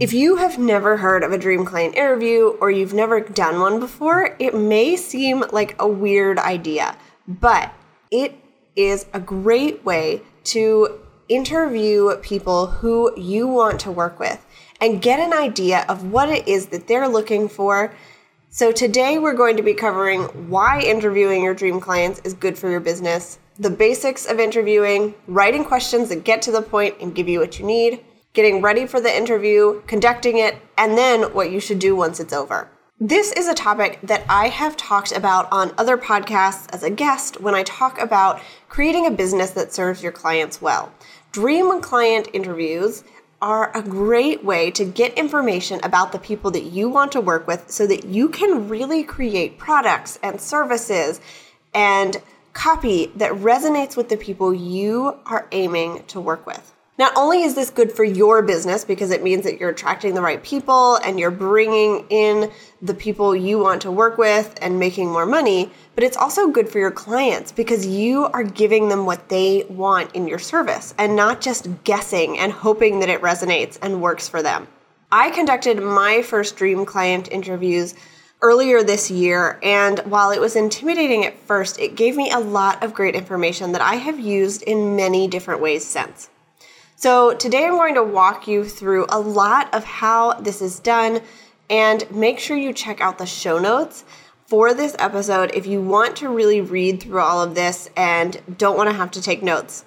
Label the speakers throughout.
Speaker 1: If you have never heard of a dream client interview or you've never done one before, it may seem like a weird idea, but it is a great way to interview people who you want to work with and get an idea of what it is that they're looking for. So, today we're going to be covering why interviewing your dream clients is good for your business, the basics of interviewing, writing questions that get to the point and give you what you need getting ready for the interview, conducting it, and then what you should do once it's over. This is a topic that I have talked about on other podcasts as a guest when I talk about creating a business that serves your clients well. Dream client interviews are a great way to get information about the people that you want to work with so that you can really create products and services and copy that resonates with the people you are aiming to work with. Not only is this good for your business because it means that you're attracting the right people and you're bringing in the people you want to work with and making more money, but it's also good for your clients because you are giving them what they want in your service and not just guessing and hoping that it resonates and works for them. I conducted my first dream client interviews earlier this year, and while it was intimidating at first, it gave me a lot of great information that I have used in many different ways since. So today I'm going to walk you through a lot of how this is done and make sure you check out the show notes for this episode if you want to really read through all of this and don't want to have to take notes.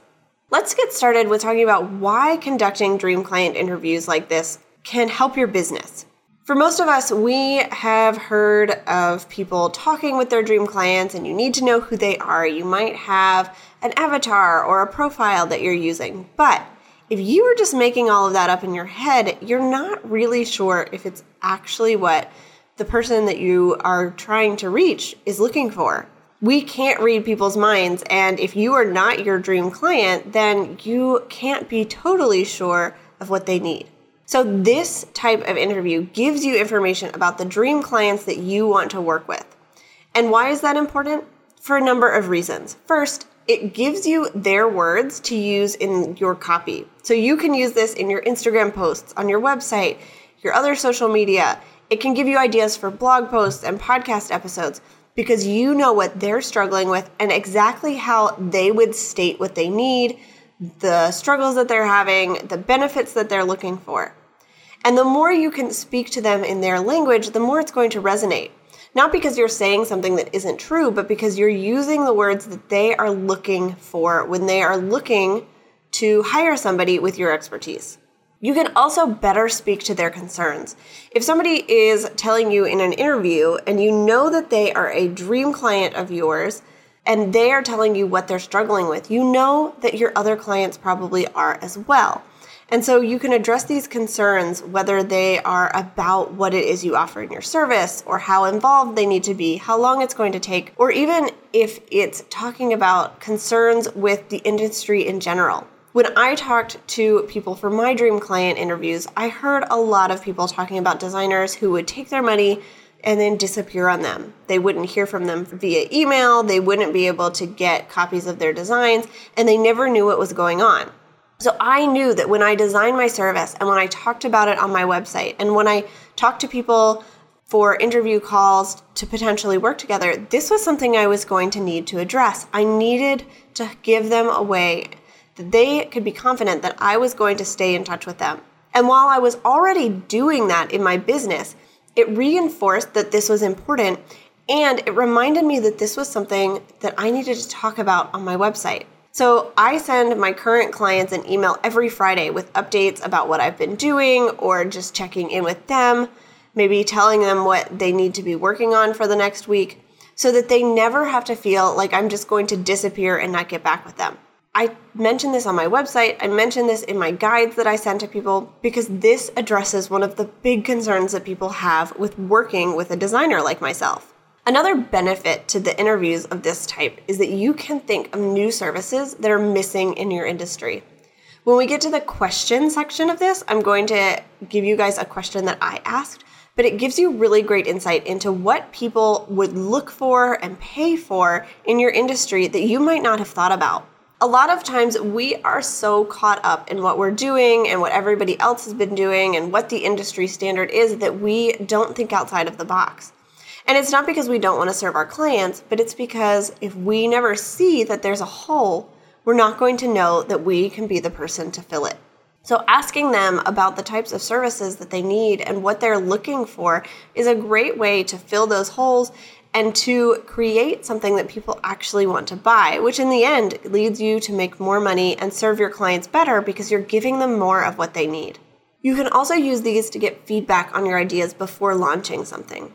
Speaker 1: Let's get started with talking about why conducting dream client interviews like this can help your business. For most of us, we have heard of people talking with their dream clients, and you need to know who they are. You might have an avatar or a profile that you're using, but if you are just making all of that up in your head, you're not really sure if it's actually what the person that you are trying to reach is looking for. We can't read people's minds, and if you are not your dream client, then you can't be totally sure of what they need. So, this type of interview gives you information about the dream clients that you want to work with. And why is that important? For a number of reasons. First, it gives you their words to use in your copy. So you can use this in your Instagram posts, on your website, your other social media. It can give you ideas for blog posts and podcast episodes because you know what they're struggling with and exactly how they would state what they need, the struggles that they're having, the benefits that they're looking for. And the more you can speak to them in their language, the more it's going to resonate. Not because you're saying something that isn't true, but because you're using the words that they are looking for when they are looking to hire somebody with your expertise. You can also better speak to their concerns. If somebody is telling you in an interview and you know that they are a dream client of yours and they are telling you what they're struggling with, you know that your other clients probably are as well. And so you can address these concerns whether they are about what it is you offer in your service or how involved they need to be, how long it's going to take, or even if it's talking about concerns with the industry in general. When I talked to people for my dream client interviews, I heard a lot of people talking about designers who would take their money and then disappear on them. They wouldn't hear from them via email, they wouldn't be able to get copies of their designs, and they never knew what was going on. So I knew that when I designed my service and when I talked about it on my website and when I talked to people for interview calls to potentially work together, this was something I was going to need to address. I needed to give them a way that they could be confident that I was going to stay in touch with them. And while I was already doing that in my business, it reinforced that this was important and it reminded me that this was something that I needed to talk about on my website. So I send my current clients an email every Friday with updates about what I've been doing or just checking in with them, maybe telling them what they need to be working on for the next week so that they never have to feel like I'm just going to disappear and not get back with them. I mentioned this on my website. I mentioned this in my guides that I send to people because this addresses one of the big concerns that people have with working with a designer like myself. Another benefit to the interviews of this type is that you can think of new services that are missing in your industry. When we get to the question section of this, I'm going to give you guys a question that I asked, but it gives you really great insight into what people would look for and pay for in your industry that you might not have thought about. A lot of times we are so caught up in what we're doing and what everybody else has been doing and what the industry standard is that we don't think outside of the box. And it's not because we don't want to serve our clients, but it's because if we never see that there's a hole, we're not going to know that we can be the person to fill it. So, asking them about the types of services that they need and what they're looking for is a great way to fill those holes and to create something that people actually want to buy, which in the end leads you to make more money and serve your clients better because you're giving them more of what they need. You can also use these to get feedback on your ideas before launching something.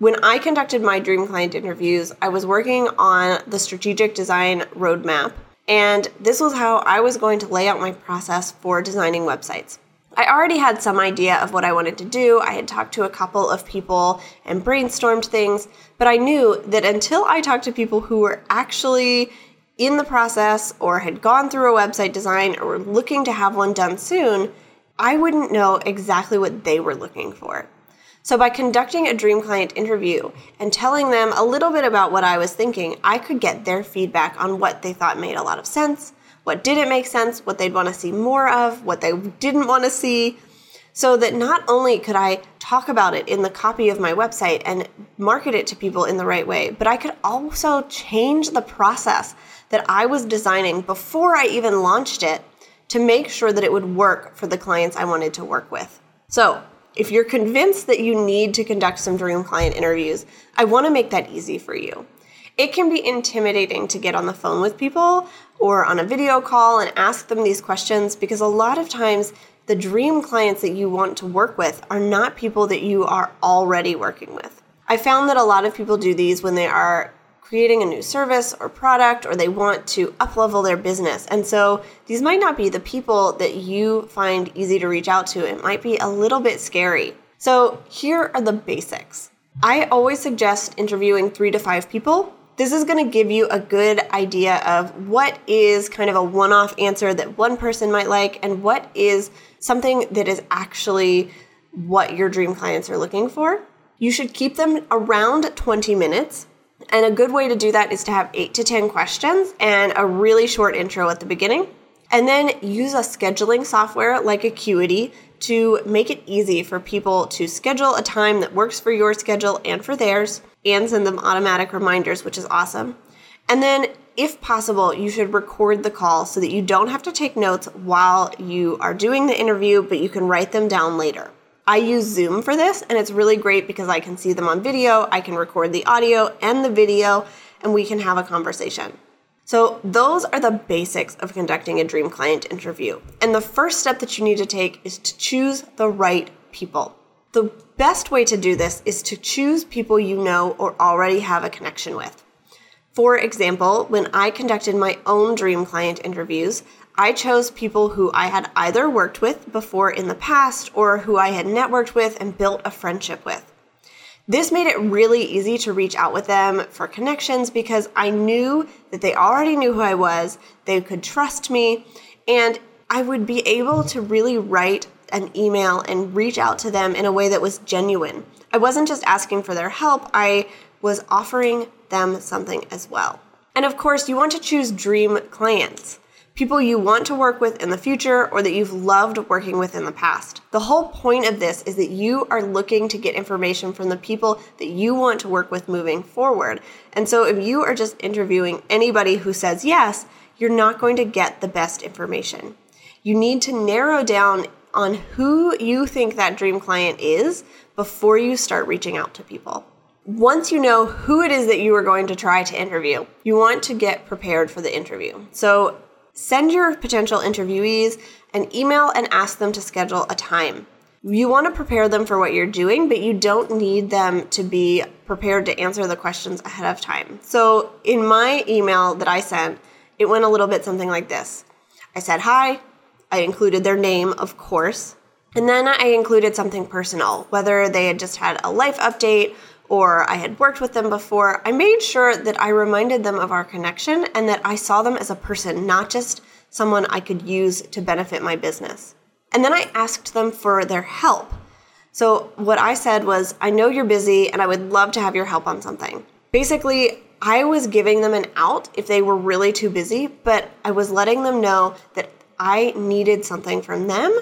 Speaker 1: When I conducted my dream client interviews, I was working on the strategic design roadmap, and this was how I was going to lay out my process for designing websites. I already had some idea of what I wanted to do. I had talked to a couple of people and brainstormed things, but I knew that until I talked to people who were actually in the process or had gone through a website design or were looking to have one done soon, I wouldn't know exactly what they were looking for. So, by conducting a dream client interview and telling them a little bit about what I was thinking, I could get their feedback on what they thought made a lot of sense, what didn't make sense, what they'd want to see more of, what they didn't want to see, so that not only could I talk about it in the copy of my website and market it to people in the right way, but I could also change the process that I was designing before I even launched it to make sure that it would work for the clients I wanted to work with. So, if you're convinced that you need to conduct some dream client interviews, I want to make that easy for you. It can be intimidating to get on the phone with people or on a video call and ask them these questions because a lot of times the dream clients that you want to work with are not people that you are already working with. I found that a lot of people do these when they are creating a new service or product or they want to uplevel their business. And so these might not be the people that you find easy to reach out to. It might be a little bit scary. So here are the basics. I always suggest interviewing three to five people. This is going to give you a good idea of what is kind of a one off answer that one person might like and what is something that is actually what your dream clients are looking for. You should keep them around 20 minutes and a good way to do that is to have eight to 10 questions and a really short intro at the beginning. And then use a scheduling software like Acuity to make it easy for people to schedule a time that works for your schedule and for theirs and send them automatic reminders, which is awesome. And then, if possible, you should record the call so that you don't have to take notes while you are doing the interview, but you can write them down later. I use Zoom for this, and it's really great because I can see them on video, I can record the audio and the video, and we can have a conversation. So, those are the basics of conducting a dream client interview. And the first step that you need to take is to choose the right people. The best way to do this is to choose people you know or already have a connection with. For example, when I conducted my own dream client interviews, I chose people who I had either worked with before in the past or who I had networked with and built a friendship with. This made it really easy to reach out with them for connections because I knew that they already knew who I was, they could trust me, and I would be able to really write an email and reach out to them in a way that was genuine. I wasn't just asking for their help, I was offering them something as well. And of course, you want to choose dream clients people you want to work with in the future or that you've loved working with in the past. The whole point of this is that you are looking to get information from the people that you want to work with moving forward. And so if you are just interviewing anybody who says yes, you're not going to get the best information. You need to narrow down on who you think that dream client is before you start reaching out to people. Once you know who it is that you are going to try to interview, you want to get prepared for the interview. So, Send your potential interviewees an email and ask them to schedule a time. You want to prepare them for what you're doing, but you don't need them to be prepared to answer the questions ahead of time. So, in my email that I sent, It went a little bit something like this I said hi, I included their name, of course, and then I included something personal, whether they had just had a life update or I had worked with them before. I made sure that I reminded them of our connection and that I saw them as a person, not just someone I could use to benefit my business. And then I asked them for their help. So, what I said was, I know you're busy and I would love to have your help on something. Basically, I was giving them an out if they were really too busy, but I was letting them know that I needed something from them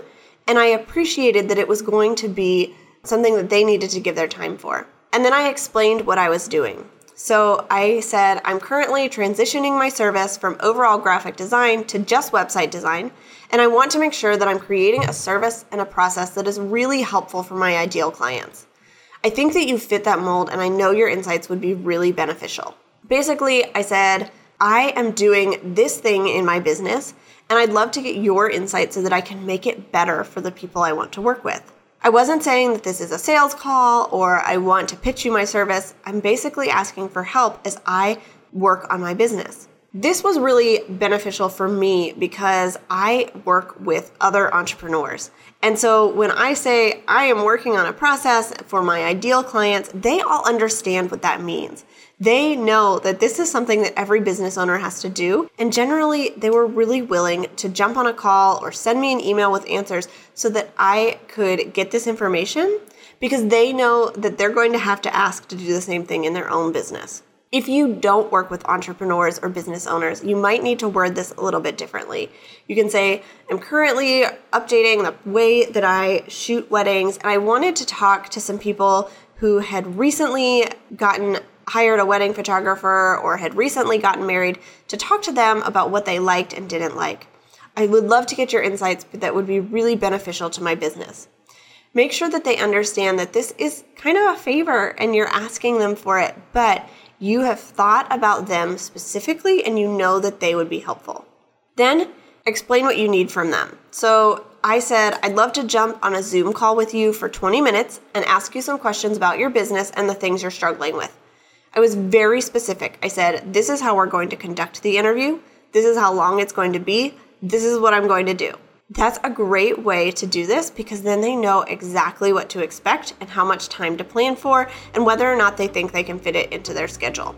Speaker 1: and I appreciated that it was going to be something that they needed to give their time for. And then I explained what I was doing. So I said, I'm currently transitioning my service from overall graphic design to just website design, and I want to make sure that I'm creating a service and a process that is really helpful for my ideal clients. I think that you fit that mold, and I know your insights would be really beneficial. Basically, I said, I am doing this thing in my business, and I'd love to get your insight so that I can make it better for the people I want to work with. I wasn't saying that this is a sales call or I want to pitch you my service. I'm basically asking for help as I work on my business. This was really beneficial for me because I work with other entrepreneurs. And so when I say I am working on a process for my ideal clients, they all understand what that means. They know that this is something that every business owner has to do. And generally, they were really willing to jump on a call or send me an email with answers so that I could get this information because they know that they're going to have to ask to do the same thing in their own business. If you don't work with entrepreneurs or business owners, you might need to word this a little bit differently. You can say, I'm currently updating the way that I shoot weddings, and I wanted to talk to some people who had recently gotten hired a wedding photographer or had recently gotten married to talk to them about what they liked and didn't like. I would love to get your insights that would be really beneficial to my business. Make sure that they understand that this is kind of a favor and you're asking them for it, but you have thought about them specifically and you know that they would be helpful. Then explain what you need from them. So I said, I'd love to jump on a Zoom call with you for 20 minutes and ask you some questions about your business and the things you're struggling with. I was very specific. I said, This is how we're going to conduct the interview. This is how long it's going to be. This is what I'm going to do. That's a great way to do this because then they know exactly what to expect and how much time to plan for and whether or not they think they can fit it into their schedule.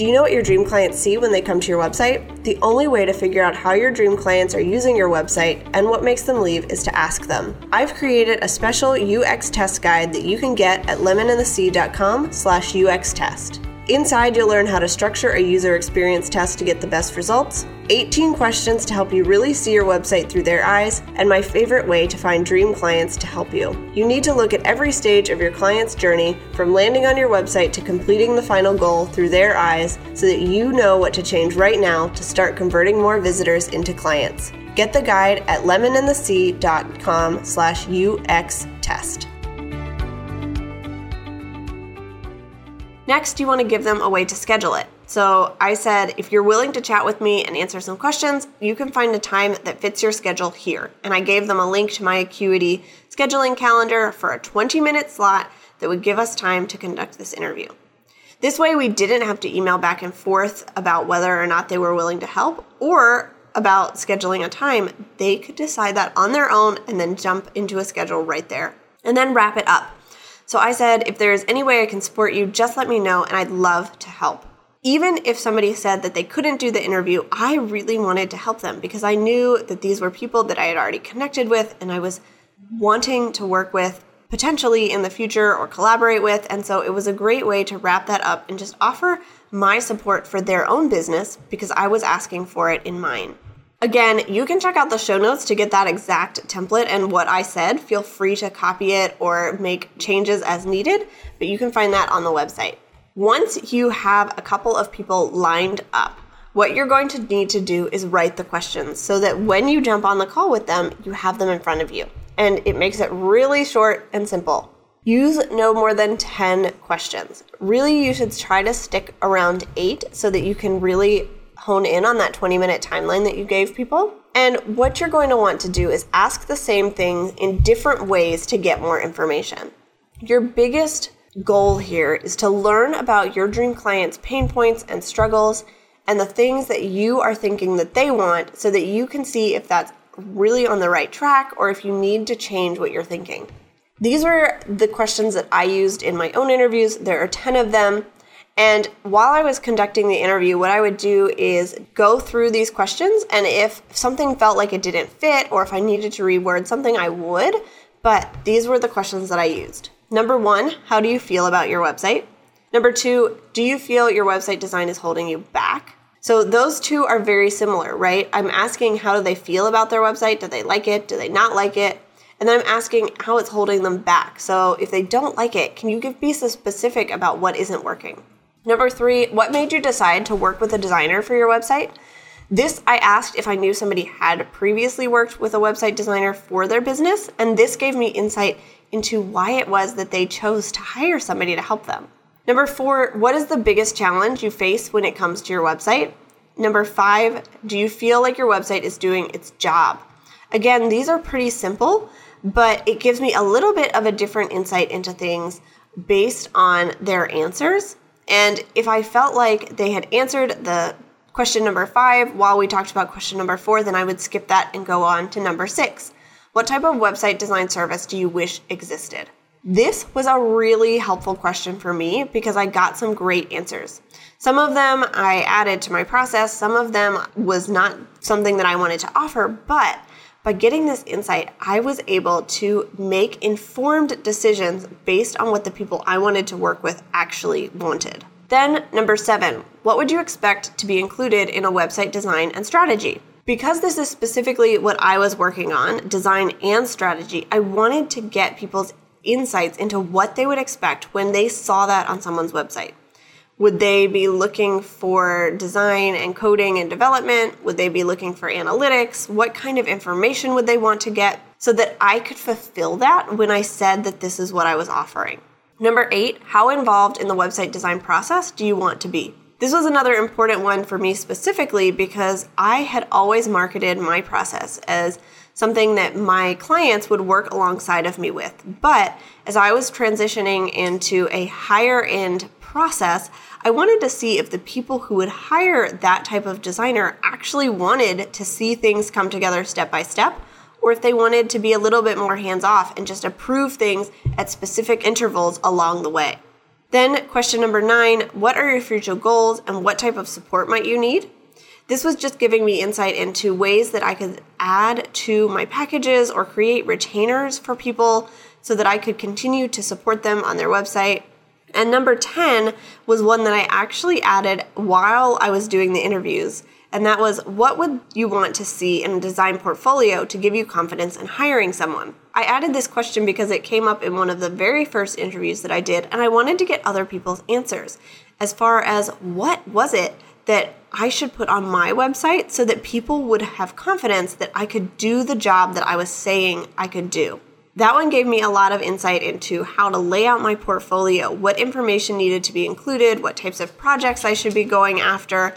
Speaker 1: Do you know what your dream clients see when they come to your website? The only way to figure out how your dream clients are using your website and what makes them leave is to ask them. I've created a special UX test guide that you can get at lemonandthesea.com slash UX test. Inside, you'll learn how to structure a user experience test to get the best results, 18 questions to help you really see your website through their eyes, and my favorite way to find dream clients to help you. You need to look at every stage of your client's journey, from landing on your website to completing the final goal through their eyes, so that you know what to change right now to start converting more visitors into clients. Get the guide at lemonandthesea.com slash UX test. Next, you want to give them a way to schedule it. So I said, if you're willing to chat with me and answer some questions, you can find a time that fits your schedule here. And I gave them a link to my Acuity scheduling calendar for a 20 minute slot that would give us time to conduct this interview. This way, we didn't have to email back and forth about whether or not they were willing to help or about scheduling a time. They could decide that on their own and then jump into a schedule right there and then wrap it up. So I said, if there's any way I can support you, just let me know and I'd love to help. Even if somebody said that they couldn't do the interview, I really wanted to help them because I knew that these were people that I had already connected with and I was wanting to work with potentially in the future or collaborate with. And so it was a great way to wrap that up and just offer my support for their own business because I was asking for it in mine. Again, you can check out the show notes to get that exact template and what I said. Feel free to copy it or make changes as needed, but you can find that on the website. Once you have a couple of people lined up, what you're going to need to do is write the questions so that when you jump on the call with them, you have them in front of you. And it makes it really short and simple. Use no more than 10 questions. Really, you should try to stick around eight so that you can really hone in on that 20 minute timeline that you gave people. And what you're going to want to do is ask the same thing in different ways to get more information. Your biggest goal here is to learn about your dream client's pain points and struggles and the things that you are thinking that they want so that you can see if that's really on the right track or if you need to change what you're thinking. These were the questions that I used in my own interviews. There are 10 of them. And while I was conducting the interview, what I would do is go through these questions. And if something felt like it didn't fit or if I needed to reword something, I would. But these were the questions that I used. Number one, how do you feel about your website? Number two, do you feel your website design is holding you back? So those two are very similar, right? I'm asking how do they feel about their website? Do they like it? Do they not like it? And then I'm asking how it's holding them back. So if they don't like it, can you give me some specific about what isn't working? Number three, what made you decide to work with a designer for your website? This I asked if I knew somebody had previously worked with a website designer for their business, and this gave me insight into why it was that they chose to hire somebody to help them. Number four, what is the biggest challenge you face when it comes to your website? Number five, do you feel like your website is doing its job? Again, these are pretty simple, but it gives me a little bit of a different insight into things based on their answers. And if I felt like they had answered the question number five while we talked about question number four, then I would skip that and go on to number six. What type of website design service do you wish existed? This was a really helpful question for me because I got some great answers. Some of them I added to my process, some of them was not something that I wanted to offer, but by getting this insight, I was able to make informed decisions based on what the people I wanted to work with actually wanted. Then, number seven, what would you expect to be included in a website design and strategy? Because this is specifically what I was working on, design and strategy, I wanted to get people's insights into what they would expect when they saw that on someone's website. Would they be looking for design and coding and development? Would they be looking for analytics? What kind of information would they want to get so that I could fulfill that when I said that this is what I was offering? Number eight, how involved in the website design process do you want to be? This was another important one for me specifically because I had always marketed my process as something that my clients would work alongside of me with. But as I was transitioning into a higher end process, I wanted to see if the people who would hire that type of designer actually wanted to see things come together step by step, or if they wanted to be a little bit more hands off and just approve things at specific intervals along the way. Then, question number nine what are your future goals and what type of support might you need? This was just giving me insight into ways that I could add to my packages or create retainers for people so that I could continue to support them on their website and number 10 was one that I actually added while I was doing the interviews. And that was what would you want to see in a design portfolio to give you confidence in hiring someone? I added this question because it came up in one of the very first interviews that I did, and I wanted to get other people's answers as far as what was it that I should put on my website so that people would have confidence that I could do the job that I was saying I could do. That one gave me a lot of insight into how to lay out my portfolio, what information needed to be included, what types of projects I should be going after.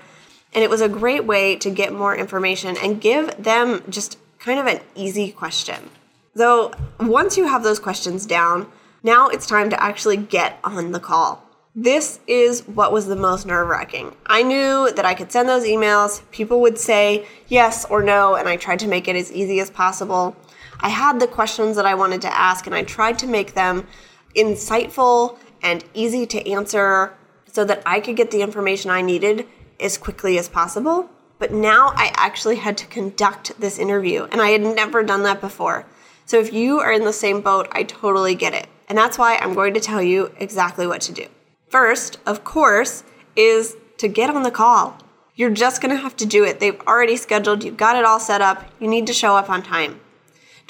Speaker 1: And it was a great way to get more information and give them just kind of an easy question. Though, once you have those questions down, now it's time to actually get on the call. This is what was the most nerve wracking. I knew that I could send those emails, people would say yes or no, and I tried to make it as easy as possible. I had the questions that I wanted to ask, and I tried to make them insightful and easy to answer so that I could get the information I needed as quickly as possible. But now I actually had to conduct this interview, and I had never done that before. So if you are in the same boat, I totally get it. And that's why I'm going to tell you exactly what to do. First, of course, is to get on the call. You're just to have to do it. They've already scheduled, you've got it all set up. You need to show up on time.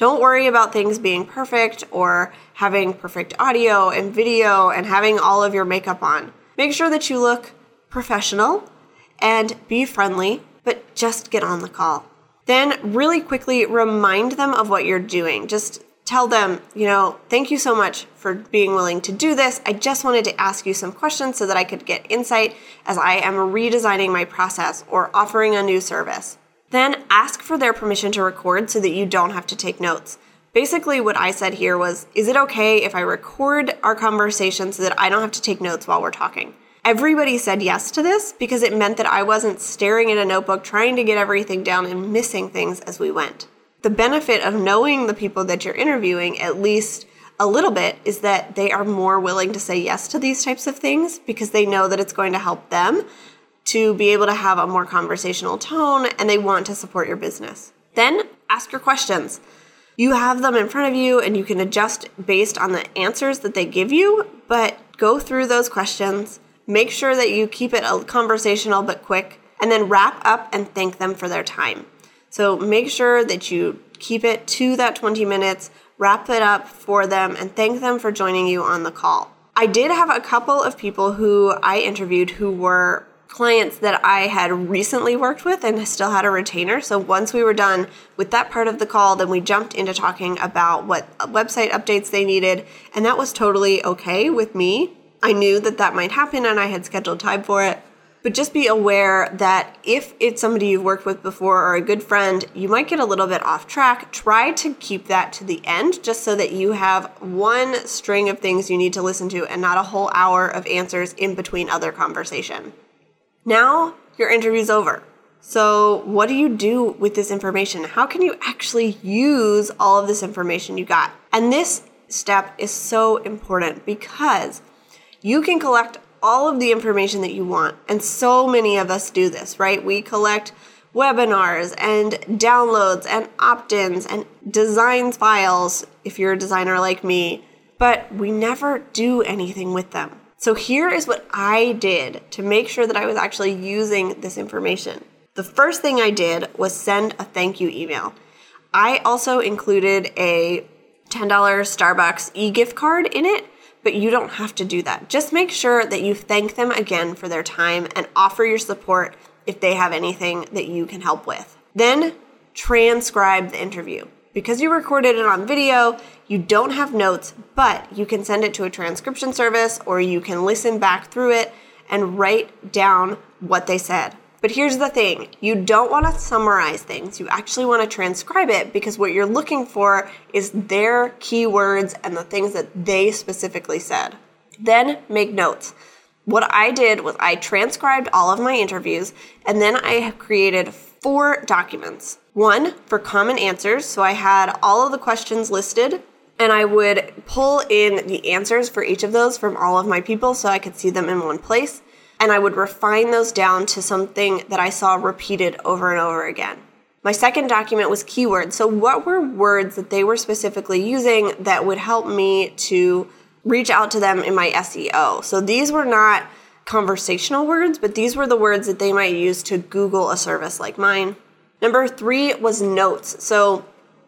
Speaker 1: Don't worry about things being perfect or having perfect audio and video and having all of your makeup on. Make sure that you look professional and be friendly, but just get on the call. Then, really quickly remind them of what you're doing. Just tell them, you know, thank you so much for being willing to do this. I just wanted to ask you some questions so that I could get insight as I am redesigning my process or offering a new service. Then ask for their permission to record so that you don't have to take notes. Basically, what I said here was Is it okay if I record our conversation so that I don't have to take notes while we're talking? Everybody said yes to this because it meant that I wasn't staring at a notebook trying to get everything down and missing things as we went. The benefit of knowing the people that you're interviewing, at least a little bit, is that they are more willing to say yes to these types of things because they know that it's going to help them to be able to have a more conversational tone and they want to support your business. Then ask your questions. You have them in front of you and you can adjust based on the answers that they give you, but go through those questions Make sure that you keep it conversational but quick, and then wrap up and thank them for their time. So make sure that you keep it to that 20 minutes, wrap it up for them, and thank them for joining you on the call. I did have a couple of people who I interviewed who were clients that I had recently worked with and still had a retainer. So once we were done with that part of the call, then we jumped into talking about what website updates they needed, and that was totally okay with me. I knew that that might happen and I had scheduled time for it. But just be aware that if it's somebody you've worked with before or a good friend, you might get a little bit off track. Try to keep that to the end just so that you have one string of things you need to listen to and not a whole hour of answers in between other conversation. Now your interview's over. So, what do you do with this information? How can you actually use all of this information you got? And this step is so important because you can collect all of the information that you want. And so many of us do this, right? We collect webinars and downloads and opt ins and designs files if you're a designer like me, but we never do anything with them. So here is what I did to make sure that I was actually using this information. The first thing I did was send a thank you email. I also included a $10 Starbucks e gift card in it but you don't have to do that. Just make sure that you thank them again for their time and offer your support if they have anything that you can help with. Then transcribe the interview. Because you recorded it on video, you don't have notes, but you can send it to a transcription service or you can listen back through it and write down what they said. But here's the thing you don't want to summarize things. You actually want to transcribe it because what you're looking for is their keywords and the things that they specifically said. Then make notes. What I did was I transcribed all of my interviews and then I created four documents. One for common answers, so I had all of the questions listed and I would pull in the answers for each of those from all of my people so I could see them in one place and I would refine those down to something that I saw repeated over and over again. My second document was keywords. So, what were words that they were specifically using that would help me to reach out to them in my SEO? So, these were not conversational words, but these were the words that they might use to Google a service like mine. Number three was notes. So,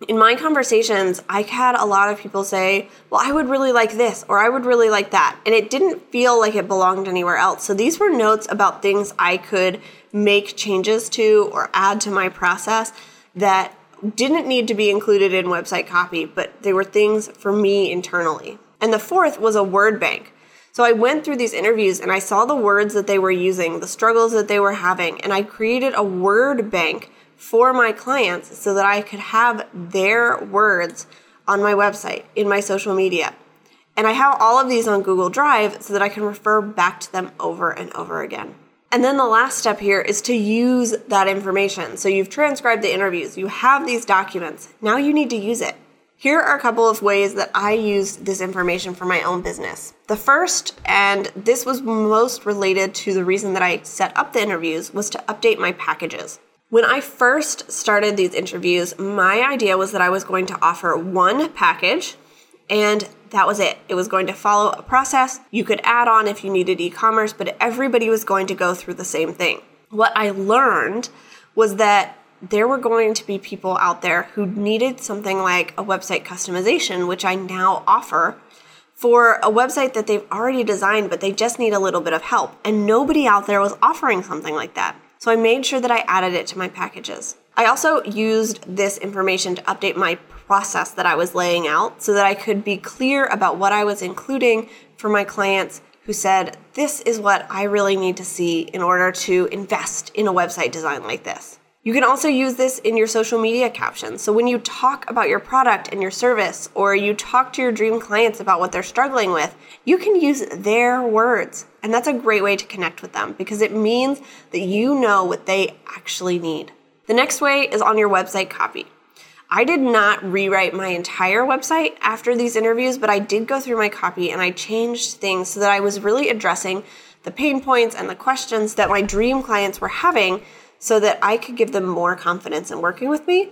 Speaker 1: in my conversations, I had a lot of people say, Well, I would really like this, or I would really like that. And it didn't feel like it belonged anywhere else. So these were notes about things I could make changes to or add to my process that didn't need to be included in website copy, but they were things for me internally. And the fourth was a word bank. So I went through these interviews and I saw the words that they were using, the struggles that they were having, and I created a word bank for my clients so that I could have their words on my website, in my social media. And I have all of these on Google Drive so that I can refer back to them over and over again. And then the last step here is to use that information. So you've transcribed the interviews, you have these documents. Now you need to use it. Here are a couple of ways that I used this information for my own business. The first, and this was most related to the reason that I set up the interviews, was to update my packages. When I first started these interviews, my idea was that I was going to offer one package and that was it. It was going to follow a process. You could add on if you needed e commerce, but everybody was going to go through the same thing. What I learned was that there were going to be people out there who needed something like a website customization, which I now offer for a website that they've already designed, but they just need a little bit of help. And nobody out there was offering something like that. So I made sure that I added it to my packages. I also used this information to update my process that I was laying out so that I could be clear about what I was including for my clients who said, This is what I really need to see in order to invest in a website design like this. You can also use this in your social media captions. So when you talk about your product and your service, or you talk to your dream clients about what they're struggling with, you can use their words. And that's a great way to connect with them because it means that you know what they actually need. The next way is on your website copy. I did not rewrite my entire website after these interviews, but I did go through my copy and I changed things so that I was really addressing the pain points and the questions that my dream clients were having so that I could give them more confidence in working with me.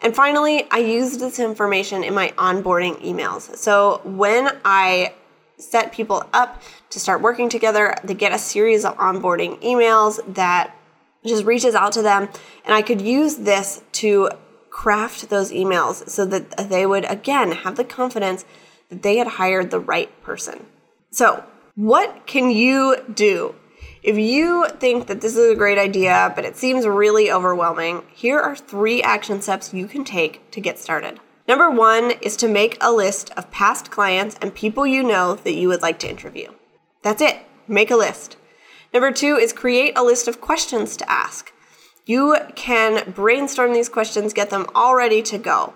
Speaker 1: And finally, I used this information in my onboarding emails. So when I set people up to start working together, they get a series of onboarding emails that just reaches out to them. And I could use this to craft those emails so that they would, again, have the confidence that they had hired the right person. So, what can you do if you think that this is a great idea, but it seems really overwhelming, here are three action steps you can take to get started. Number one is to make a list of past clients and people you know that you would like to interview. That's it. Make a list. Number two is create a list of questions to ask. You can brainstorm these questions, get them all ready to go.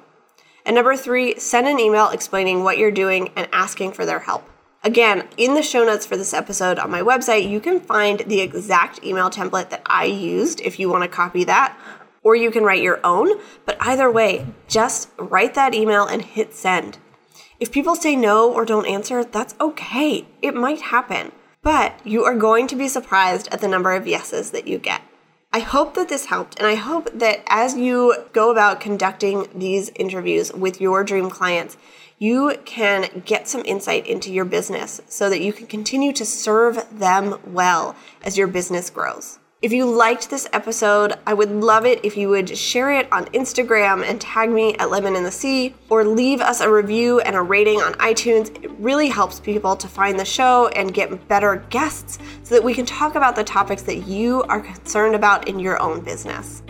Speaker 1: And number three, send an email explaining what you're doing and asking for their help. Again, in the show notes for this episode on my website, you can find the exact email template that I used if you want to copy that, or you can write your own. But either way, just write that email and hit send. If people say no or don't answer, that's okay. It might happen. But you are going to be surprised at the number of yeses that you get. I hope that this helped, and I hope that as you go about conducting these interviews with your dream clients, you can get some insight into your business so that you can continue to serve them well as your business grows. If you liked this episode, I would love it if you would share it on Instagram and tag me at Lemon and the Sea or leave us a review and a rating on iTunes. It really helps people to find the show and get better guests so that we can talk about the topics that you are concerned about in your own business.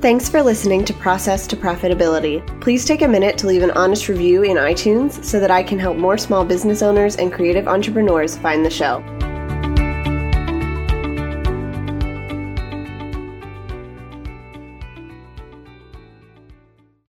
Speaker 1: Thanks for listening to Process to Profitability. Please take a minute to leave an honest review in iTunes so that I can help more small business owners and creative entrepreneurs find the show.